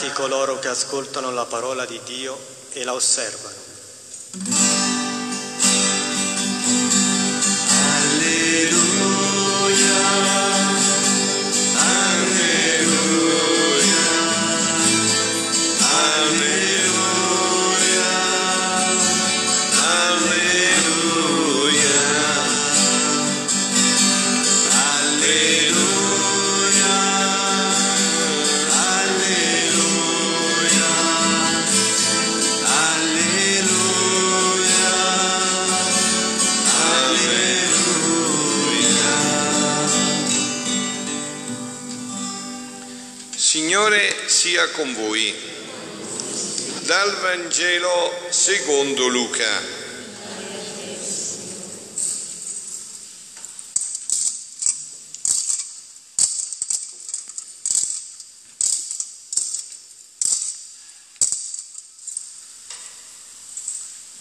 Beati coloro che ascoltano la parola di Dio e la osservano. Signore sia con voi. Dal Vangelo secondo Luca.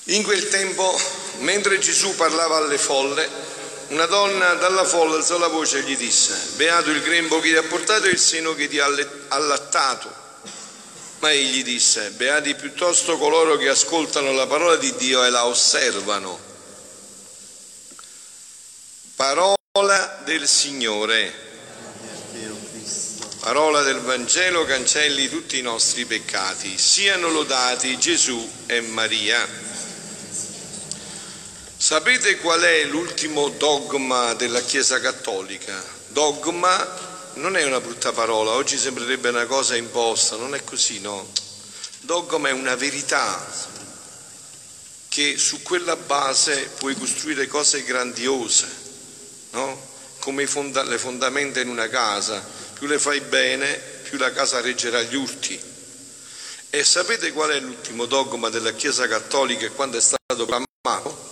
In quel tempo, mentre Gesù parlava alle folle, una donna dalla folla alzò la voce e gli disse, beato il grembo che ti ha portato e il seno che ti ha allattato. Ma egli disse, beati piuttosto coloro che ascoltano la parola di Dio e la osservano. Parola del Signore. Parola del Vangelo cancelli tutti i nostri peccati. Siano lodati Gesù e Maria. Sapete qual è l'ultimo dogma della Chiesa Cattolica? Dogma non è una brutta parola, oggi sembrerebbe una cosa imposta, non è così, no. Dogma è una verità che su quella base puoi costruire cose grandiose, no? Come fonda- le fondamenta in una casa, più le fai bene, più la casa reggerà gli urti. E sapete qual è l'ultimo dogma della Chiesa Cattolica e quando è stato proclamato?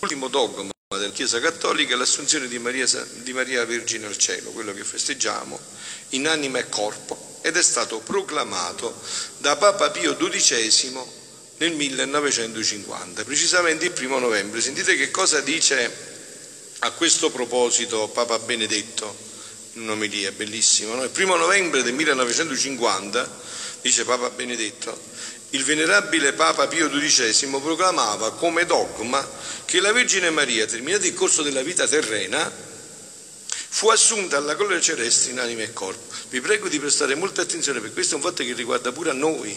L'ultimo dogma della Chiesa Cattolica è l'assunzione di Maria, di Maria Vergine al cielo, quello che festeggiamo, in anima e corpo, ed è stato proclamato da Papa Pio XII nel 1950, precisamente il primo novembre. Sentite che cosa dice a questo proposito Papa Benedetto un'omelia bellissima. No? Il primo novembre del 1950, dice Papa Benedetto, il venerabile Papa Pio XII proclamava come dogma che la Vergine Maria, terminato il corso della vita terrena, fu assunta alla gloria celeste in anima e corpo. Vi prego di prestare molta attenzione perché questo è un fatto che riguarda pure a noi.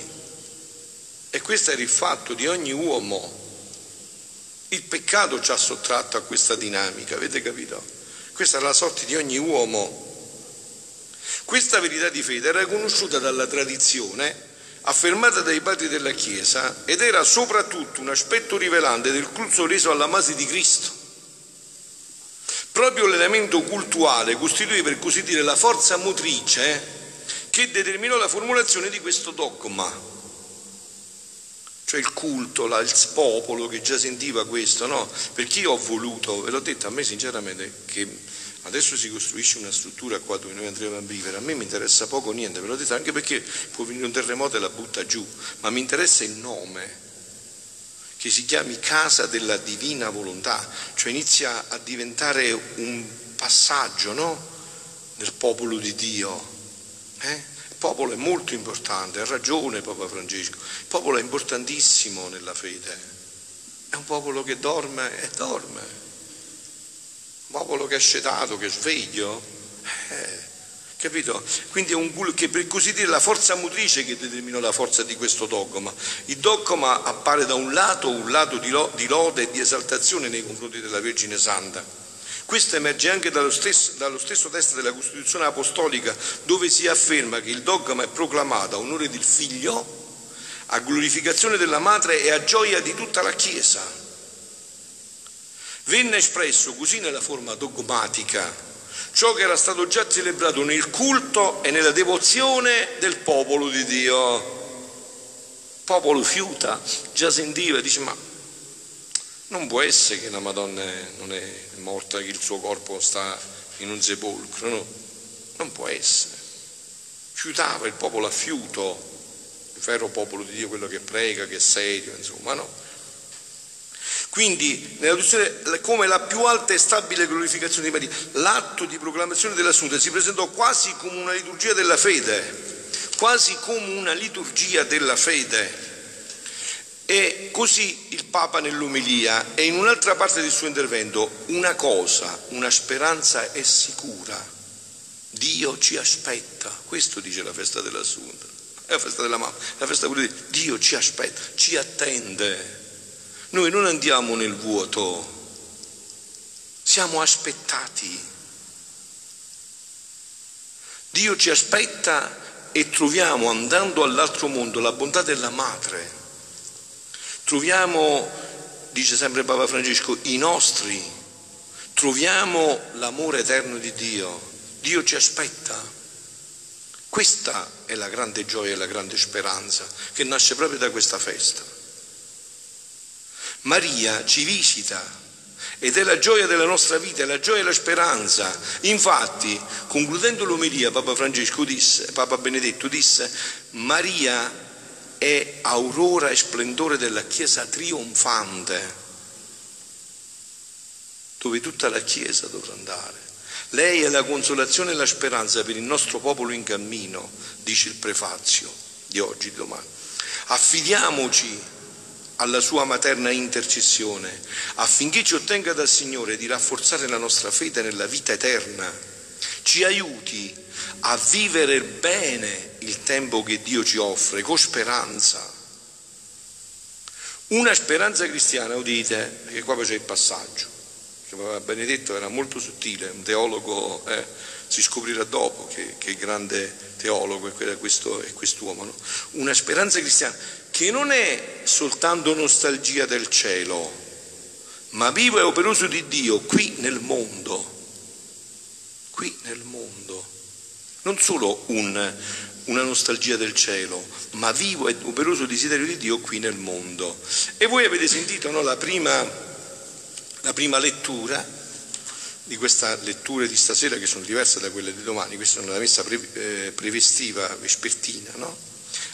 E questo era il fatto di ogni uomo. Il peccato ci ha sottratto a questa dinamica, avete capito? Questa è la sorte di ogni uomo. Questa verità di fede era conosciuta dalla tradizione affermata dai padri della Chiesa ed era soprattutto un aspetto rivelante del culto reso alla madre di Cristo. Proprio l'elemento cultuale costituì per così dire la forza motrice che determinò la formulazione di questo dogma. Cioè il culto, il popolo che già sentiva questo, no? Perché io ho voluto, ve l'ho detto a me sinceramente, che Adesso si costruisce una struttura qua dove noi andremo a vivere, a me mi interessa poco niente, ve l'ho detto anche perché può venire un terremoto e la butta giù, ma mi interessa il nome, che si chiami casa della divina volontà, cioè inizia a diventare un passaggio no? del popolo di Dio. Eh? Il popolo è molto importante, ha ragione Papa Francesco, il popolo è importantissimo nella fede, è un popolo che dorme e dorme popolo che è scetato, che è sveglio. Eh, capito? Quindi è un che per così dire la forza motrice che determinò la forza di questo dogma. Il dogma appare da un lato un lato di, lo, di lode e di esaltazione nei confronti della Vergine Santa. Questo emerge anche dallo stesso, dallo stesso testo della Costituzione Apostolica dove si afferma che il dogma è proclamato a onore del figlio, a glorificazione della madre e a gioia di tutta la Chiesa. Venne espresso così nella forma dogmatica ciò che era stato già celebrato nel culto e nella devozione del popolo di Dio. Il popolo fiuta, già sentiva, dice ma non può essere che la Madonna non è morta, che il suo corpo sta in un sepolcro, no, non può essere. Fiutava il popolo a fiuto, il vero popolo di Dio, quello che prega, che è serio, insomma, no? Quindi, nella come la più alta e stabile glorificazione di Maria, l'atto di proclamazione dell'assunta si presentò quasi come una liturgia della fede, quasi come una liturgia della fede. E così il Papa nell'umilia e in un'altra parte del suo intervento, una cosa, una speranza è sicura. Dio ci aspetta, questo dice la festa dell'Assunta, è la festa della mamma, la festa pure di Dio ci aspetta, ci attende. Noi non andiamo nel vuoto, siamo aspettati. Dio ci aspetta e troviamo andando all'altro mondo la bontà della madre. Troviamo, dice sempre Papa Francesco, i nostri. Troviamo l'amore eterno di Dio. Dio ci aspetta. Questa è la grande gioia e la grande speranza che nasce proprio da questa festa. Maria ci visita ed è la gioia della nostra vita, è la gioia e la speranza. Infatti, concludendo l'omelia, Papa Francesco disse, Papa Benedetto disse, Maria è aurora e splendore della Chiesa trionfante, dove tutta la Chiesa dovrà andare. Lei è la consolazione e la speranza per il nostro popolo in cammino, dice il prefazio di oggi, di domani. Affidiamoci alla sua materna intercessione, affinché ci ottenga dal Signore di rafforzare la nostra fede nella vita eterna, ci aiuti a vivere bene il tempo che Dio ci offre, con speranza. Una speranza cristiana, udite, perché qua c'è il passaggio, Benedetto era molto sottile, un teologo, eh, si scoprirà dopo che, che grande teologo è, questo, è quest'uomo. No? Una speranza cristiana che non è soltanto nostalgia del cielo, ma vivo e operoso di Dio qui nel mondo, qui nel mondo. Non solo un, una nostalgia del cielo, ma vivo e operoso desiderio di Dio qui nel mondo. E voi avete sentito no, la, prima, la prima lettura di questa lettura di stasera che sono diverse da quelle di domani, questa è una messa pre, eh, prevestiva vespertina, no?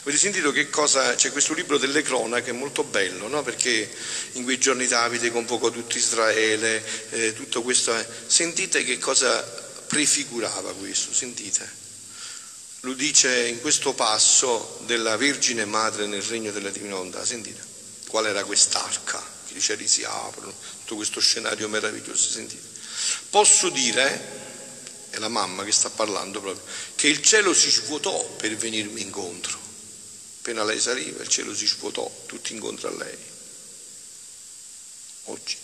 Avete sentito che cosa c'è questo libro delle cronache, è molto bello, no? perché in quei giorni Davide convocò tutto Israele, eh, tutto questo. Eh. Sentite che cosa prefigurava questo, sentite. Lo dice in questo passo della Vergine Madre nel regno della Divina Volontà, sentite. Qual era quest'arca? I cieli si aprono, tutto questo scenario meraviglioso, sentite. Posso dire è la mamma che sta parlando proprio, che il cielo si svuotò per venirmi incontro. Appena lei saliva il cielo si svuotò, tutti incontro a lei. Oggi.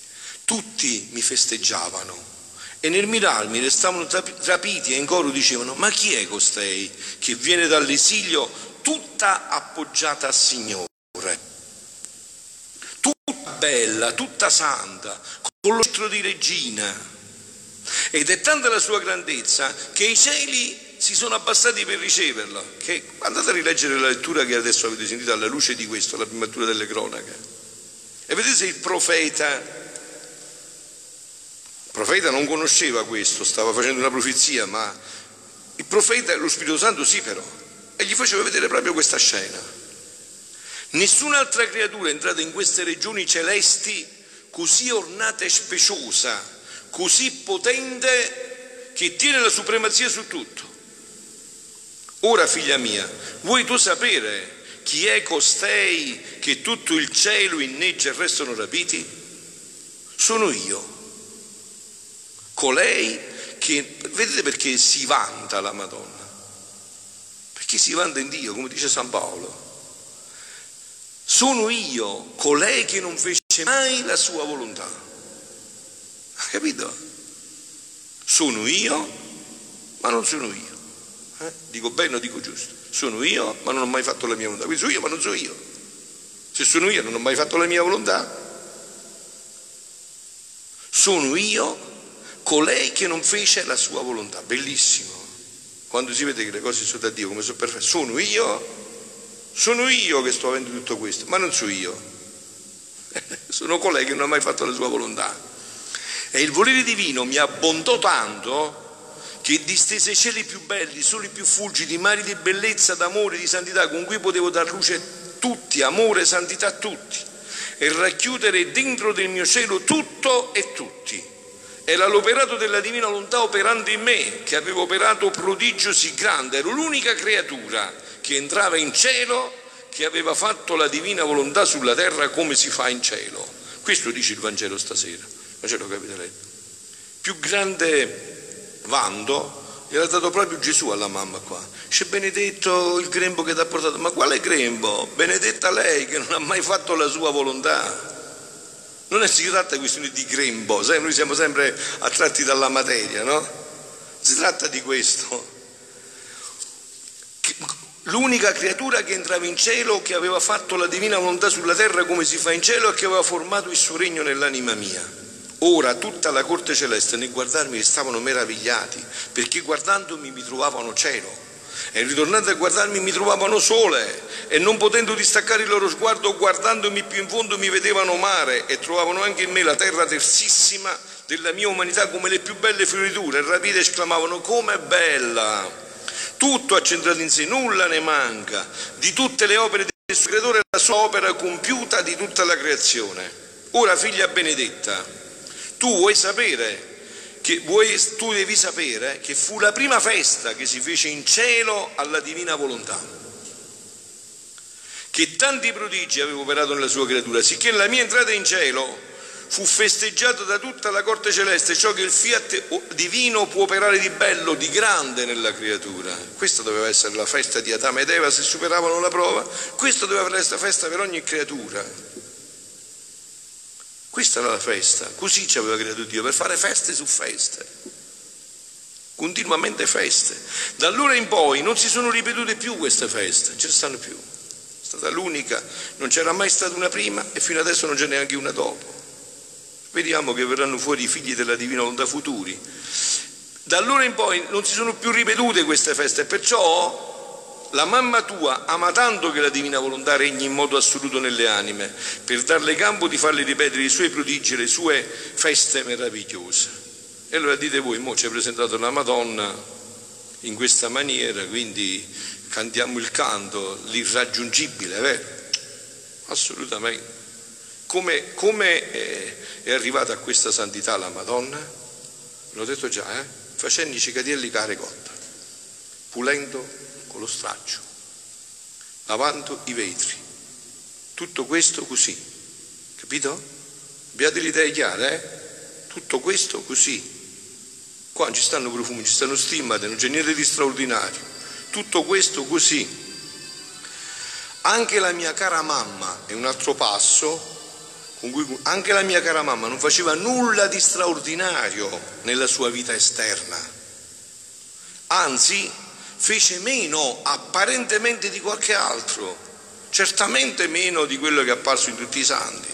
Tutti mi festeggiavano e nel mirarmi restavano trapiti e in coro dicevano ma chi è costei che viene dall'esilio tutta appoggiata al Signore? Bella, tutta santa, con lo scettro di regina. Ed è tanta la sua grandezza che i cieli si sono abbassati per riceverla. Che, andate a rileggere la lettura che adesso avete sentito alla luce di questo, la prima lettura delle cronache. E vedete se il profeta, il profeta non conosceva questo, stava facendo una profezia, ma il profeta, lo Spirito Santo sì però, e gli faceva vedere proprio questa scena. Nessun'altra creatura è entrata in queste regioni celesti così ornata e speciosa, così potente, che tiene la supremazia su tutto. Ora, figlia mia, vuoi tu sapere chi è costei che tutto il cielo inneggia e restano rapiti? Sono io. Colei che, vedete perché si vanta la Madonna? Perché si vanta in Dio, come dice San Paolo. Sono io, colei che non fece mai la sua volontà. Ha capito? Sono io, ma non sono io. Eh? Dico bene o dico giusto? Sono io, ma non ho mai fatto la mia volontà. Quindi sono io, ma non sono io. Se sono io, non ho mai fatto la mia volontà. Sono io colei che non fece la sua volontà. Bellissimo. Quando si vede che le cose sono da Dio come sono perfette. Sono io, sono io che sto avendo tutto questo, ma non sono io. sono colei che non ha mai fatto la sua volontà. E il volere divino mi abbondò tanto che distese cieli più belli, soli più fulgidi, mari di bellezza, d'amore, di santità, con cui potevo dar luce a tutti, amore, santità a tutti, e racchiudere dentro del mio cielo tutto e tutti. Era l'operato della divina volontà operando in me, che aveva operato prodigio sì grande, ero l'unica creatura che entrava in cielo, che aveva fatto la divina volontà sulla terra come si fa in cielo. Questo dice il Vangelo stasera, ma ce lo capite letto. Più grande vanto gliel'ha dato proprio Gesù alla mamma qua. C'è benedetto il grembo che ti ha portato, ma quale grembo? Benedetta lei che non ha mai fatto la sua volontà. Non si tratta di questione di grembo, noi siamo sempre attratti dalla materia, no? Si tratta di questo. L'unica creatura che entrava in cielo, che aveva fatto la divina volontà sulla terra come si fa in cielo e che aveva formato il suo regno nell'anima mia. Ora tutta la corte celeste nel guardarmi stavano meravigliati, perché guardandomi mi trovavano cielo e ritornando a guardarmi mi trovavano sole e non potendo distaccare il loro sguardo guardandomi più in fondo mi vedevano mare e trovavano anche in me la terra tersissima della mia umanità come le più belle fioriture e rapite esclamavano com'è bella tutto ha centrato in sé nulla ne manca. Di tutte le opere del suo creatore la sua opera compiuta di tutta la creazione. Ora figlia benedetta tu vuoi sapere che vuoi, tu devi sapere che fu la prima festa che si fece in cielo alla divina volontà, che tanti prodigi aveva operato nella sua creatura, sicché la mia entrata in cielo fu festeggiata da tutta la corte celeste, ciò che il fiat divino può operare di bello, di grande nella creatura. Questa doveva essere la festa di Adamo ed Eva se superavano la prova, questa doveva essere la festa per ogni creatura. Questa era la festa, così ci aveva creato Dio, per fare feste su feste, continuamente feste. Da allora in poi non si sono ripetute più queste feste, ce ne stanno più. È stata l'unica, non c'era mai stata una prima e fino adesso non c'è neanche una dopo. Vediamo che verranno fuori i figli della divina volontà futuri. Da allora in poi non si sono più ripetute queste feste, perciò la mamma tua ama tanto che la divina volontà regni in modo assoluto nelle anime, per darle campo di farle ripetere i suoi prodigi, le sue feste meravigliose. E allora dite voi, mo ci è presentato la Madonna in questa maniera, quindi cantiamo il canto, l'irraggiungibile, vero? Assolutamente. Come, come è arrivata a questa santità la Madonna? L'ho detto già, eh? Facendo i cicadielli care cotta, pulendo con lo straccio, lavando i vetri. Tutto questo così, capito? Abbiate l'idea chiara, eh? Tutto questo così. Qua non ci stanno profumi, ci stanno stimmate, non c'è niente di straordinario. Tutto questo così. Anche la mia cara mamma, è un altro passo, con cui anche la mia cara mamma non faceva nulla di straordinario nella sua vita esterna. Anzi, fece meno apparentemente di qualche altro, certamente meno di quello che è apparso in tutti i santi.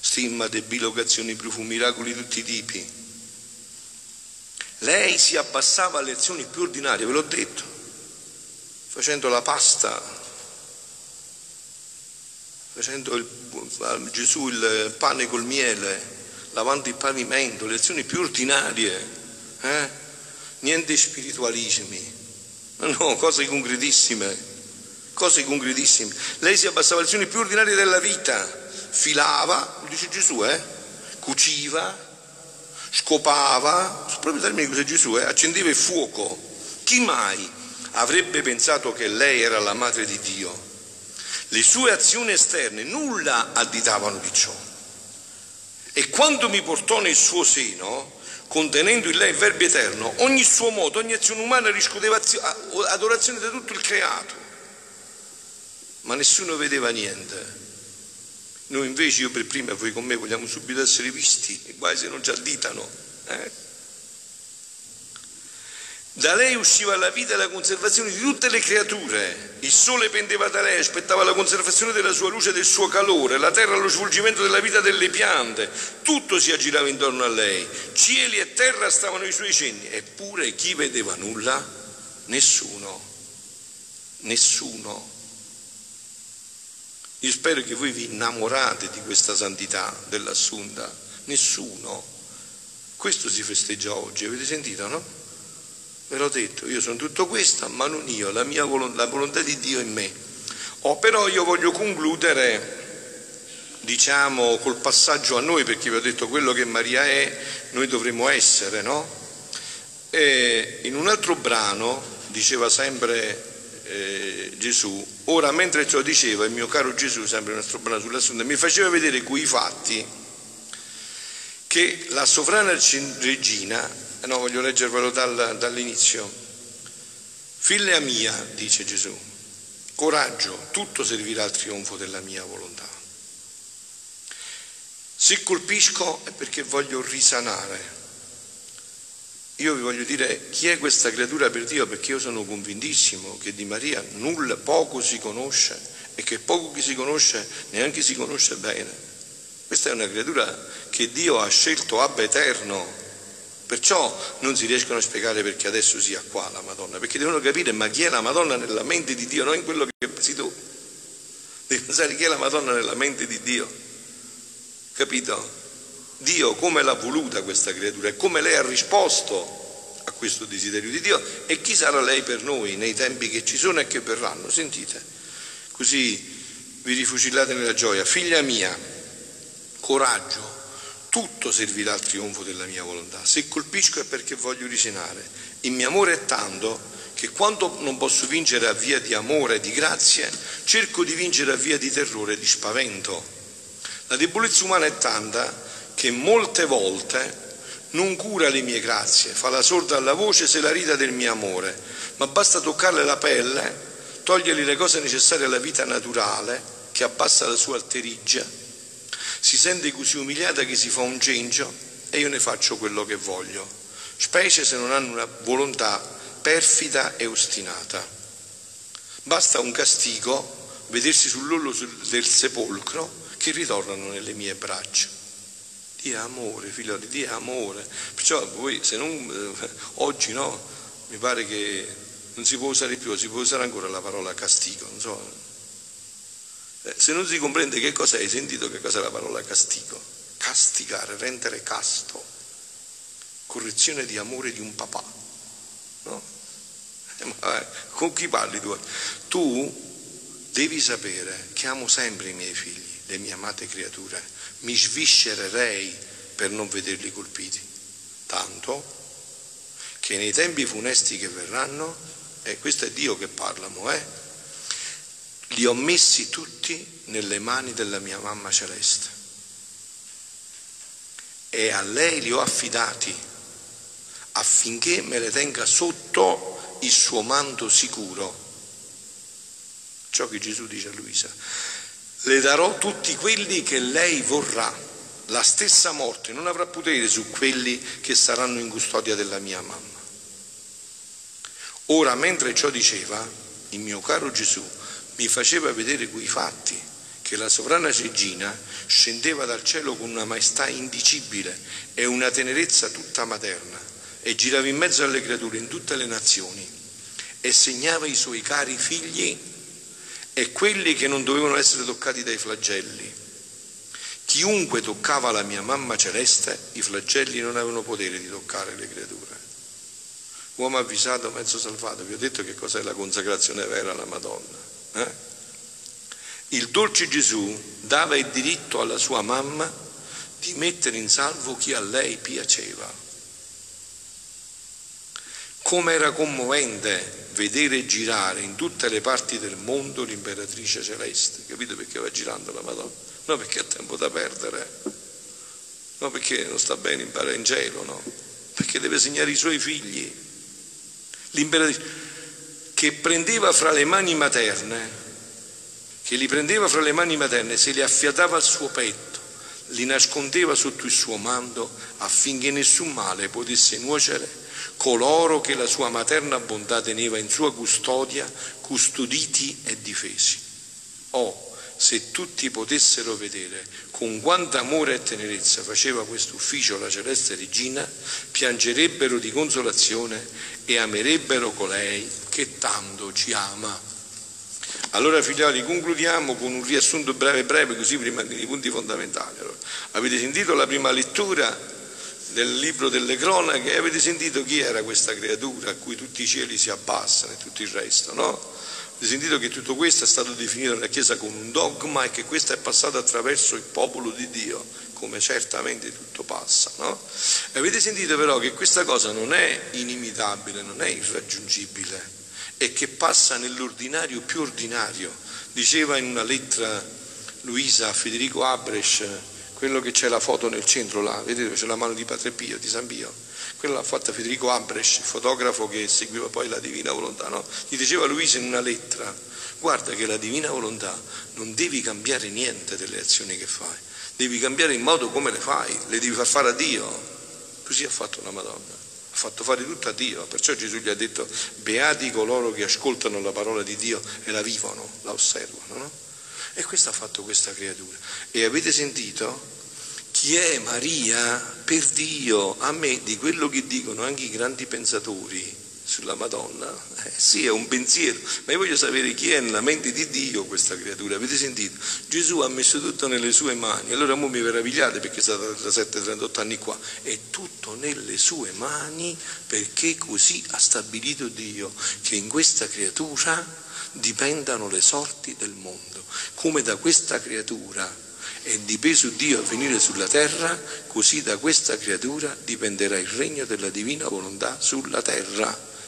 Stimmate, bilocazioni, profumi, miracoli di tutti i tipi. Lei si abbassava alle azioni più ordinarie, ve l'ho detto, facendo la pasta, facendo il, Gesù il pane col miele, lavando il pavimento, le azioni più ordinarie. Eh? niente spiritualismi, no, cose concretissime, cose concretissime. Lei si abbassava alle azioni più ordinarie della vita, filava, dice Gesù, eh? cuciva, scopava, proprio termini che usa Gesù, eh? accendeva il fuoco. Chi mai avrebbe pensato che lei era la madre di Dio? Le sue azioni esterne nulla additavano di ciò. E quando mi portò nel suo seno, contenendo in lei il Verbo eterno, ogni suo modo, ogni azione umana riscuoteva adorazione da tutto il creato, ma nessuno vedeva niente. Noi invece, io per prima e voi con me, vogliamo subito essere visti, e guai se non ci additano. Eh? Da lei usciva la vita e la conservazione di tutte le creature. Il sole pendeva da lei, aspettava la conservazione della sua luce e del suo calore, la terra lo svolgimento della vita delle piante. Tutto si aggirava intorno a lei. Cieli e terra stavano ai suoi cenni. Eppure chi vedeva nulla? Nessuno. Nessuno. Io spero che voi vi innamorate di questa santità dell'assunta. Nessuno. Questo si festeggia oggi, avete sentito, no? Ve l'ho detto, io sono tutto questo, ma non io, la mia volontà, la volontà di Dio in me. Oh, però io voglio concludere, diciamo, col passaggio a noi, perché vi ho detto quello che Maria è, noi dovremmo essere, no? E in un altro brano, diceva sempre eh, Gesù, ora mentre ciò diceva il mio caro Gesù, sempre il nostro brano sull'assunto, mi faceva vedere quei fatti che la sovrana regina, no voglio leggervelo dal, dall'inizio, figlia mia, dice Gesù, coraggio, tutto servirà al trionfo della mia volontà. Se colpisco è perché voglio risanare io vi voglio dire chi è questa creatura per Dio perché io sono convintissimo che di Maria nulla, poco si conosce e che poco chi si conosce neanche si conosce bene. Questa è una creatura che Dio ha scelto ab eterno, perciò non si riescono a spiegare perché adesso sia qua la Madonna, perché devono capire ma chi è la Madonna nella mente di Dio, non in quello che pensi tu. Devi pensare chi è la Madonna nella mente di Dio, capito? Dio come l'ha voluta questa creatura e come lei ha risposto a questo desiderio di Dio e chi sarà lei per noi nei tempi che ci sono e che verranno. Sentite, così vi rifucillate nella gioia. Figlia mia, coraggio, tutto servirà al trionfo della mia volontà. Se colpisco è perché voglio risenare. Il mio amore è tanto che quando non posso vincere a via di amore e di grazie, cerco di vincere a via di terrore e di spavento. La debolezza umana è tanta che molte volte non cura le mie grazie, fa la sorda alla voce se la rida del mio amore, ma basta toccarle la pelle, togliergli le cose necessarie alla vita naturale, che abbassa la sua alterigia, sente così umiliata che si fa un cencio e io ne faccio quello che voglio, specie se non hanno una volontà perfida e ostinata. Basta un castigo, vedersi sull'ollo del sepolcro, che ritornano nelle mie braccia. Dio è amore, figlioli, Dio è amore. Perciò voi, se non, eh, oggi no, mi pare che non si può usare più, si può usare ancora la parola castigo, non so. Eh, se non si comprende che cosa hai sentito, che cos'è la parola castigo? Castigare, rendere casto, correzione di amore di un papà, no? Eh, ma, eh, con chi parli tu? Tu devi sapere che amo sempre i miei figli, le mie amate creature mi sviscererei per non vederli colpiti, tanto che nei tempi funesti che verranno, e questo è Dio che parla, Moè, li ho messi tutti nelle mani della mia mamma celeste e a lei li ho affidati affinché me le tenga sotto il suo manto sicuro. Ciò che Gesù dice a Luisa le darò tutti quelli che lei vorrà. La stessa morte non avrà potere su quelli che saranno in custodia della mia mamma. Ora, mentre ciò diceva, il mio caro Gesù mi faceva vedere quei fatti che la sovrana regina scendeva dal cielo con una maestà indicibile e una tenerezza tutta materna e girava in mezzo alle creature in tutte le nazioni e segnava i suoi cari figli e quelli che non dovevano essere toccati dai flagelli. Chiunque toccava la mia mamma celeste, i flagelli non avevano potere di toccare le creature. Uomo avvisato, mezzo salvato, vi ho detto che cos'è la consacrazione vera alla Madonna. Eh? Il dolce Gesù dava il diritto alla sua mamma di mettere in salvo chi a lei piaceva. Come era commovente vedere girare in tutte le parti del mondo l'imperatrice celeste. Capite perché va girando la Madonna? No perché ha tempo da perdere, no perché non sta bene imparare in cielo, no, perché deve segnare i suoi figli. L'imperatrice che prendeva fra le mani materne, che li prendeva fra le mani materne, se li affiatava al suo petto, li nascondeva sotto il suo manto affinché nessun male potesse nuocere coloro che la sua materna bontà teneva in sua custodia, custoditi e difesi. Oh, se tutti potessero vedere con quanto amore e tenerezza faceva questo ufficio la celeste regina, piangerebbero di consolazione e amerebbero colei che tanto ci ama. Allora figlioli, concludiamo con un riassunto breve breve, così prima dei punti fondamentali. Allora, avete sentito la prima lettura del libro delle cronache, avete sentito chi era questa creatura a cui tutti i cieli si abbassano e tutto il resto, no? Avete sentito che tutto questo è stato definito dalla Chiesa come un dogma e che questo è passato attraverso il popolo di Dio, come certamente tutto passa, no? Avete sentito però che questa cosa non è inimitabile, non è irraggiungibile, e che passa nell'ordinario più ordinario. Diceva in una lettera Luisa a Federico Abresch, quello che c'è la foto nel centro là, vedete c'è la mano di Padre Pio, di San Pio, quella l'ha fatta Federico Abresch, fotografo che seguiva poi la Divina Volontà, no? Gli diceva Luisa in una lettera, guarda che la Divina Volontà non devi cambiare niente delle azioni che fai, devi cambiare il modo come le fai, le devi far fare a Dio. Così ha fatto la Madonna fatto fare tutto a Dio, perciò Gesù gli ha detto beati coloro che ascoltano la parola di Dio e la vivono, la osservano. No? E questo ha fatto questa creatura. E avete sentito? Chi è Maria per Dio? A me di quello che dicono anche i grandi pensatori sulla Madonna, eh, sì è un pensiero, ma io voglio sapere chi è nella mente di Dio questa creatura, avete sentito? Gesù ha messo tutto nelle sue mani, allora mo mi meravigliate perché è stato 37-38 anni qua, è tutto nelle sue mani perché così ha stabilito Dio che in questa creatura dipendano le sorti del mondo, come da questa creatura è dipeso Dio a venire sulla terra, così da questa creatura dipenderà il regno della divina volontà sulla terra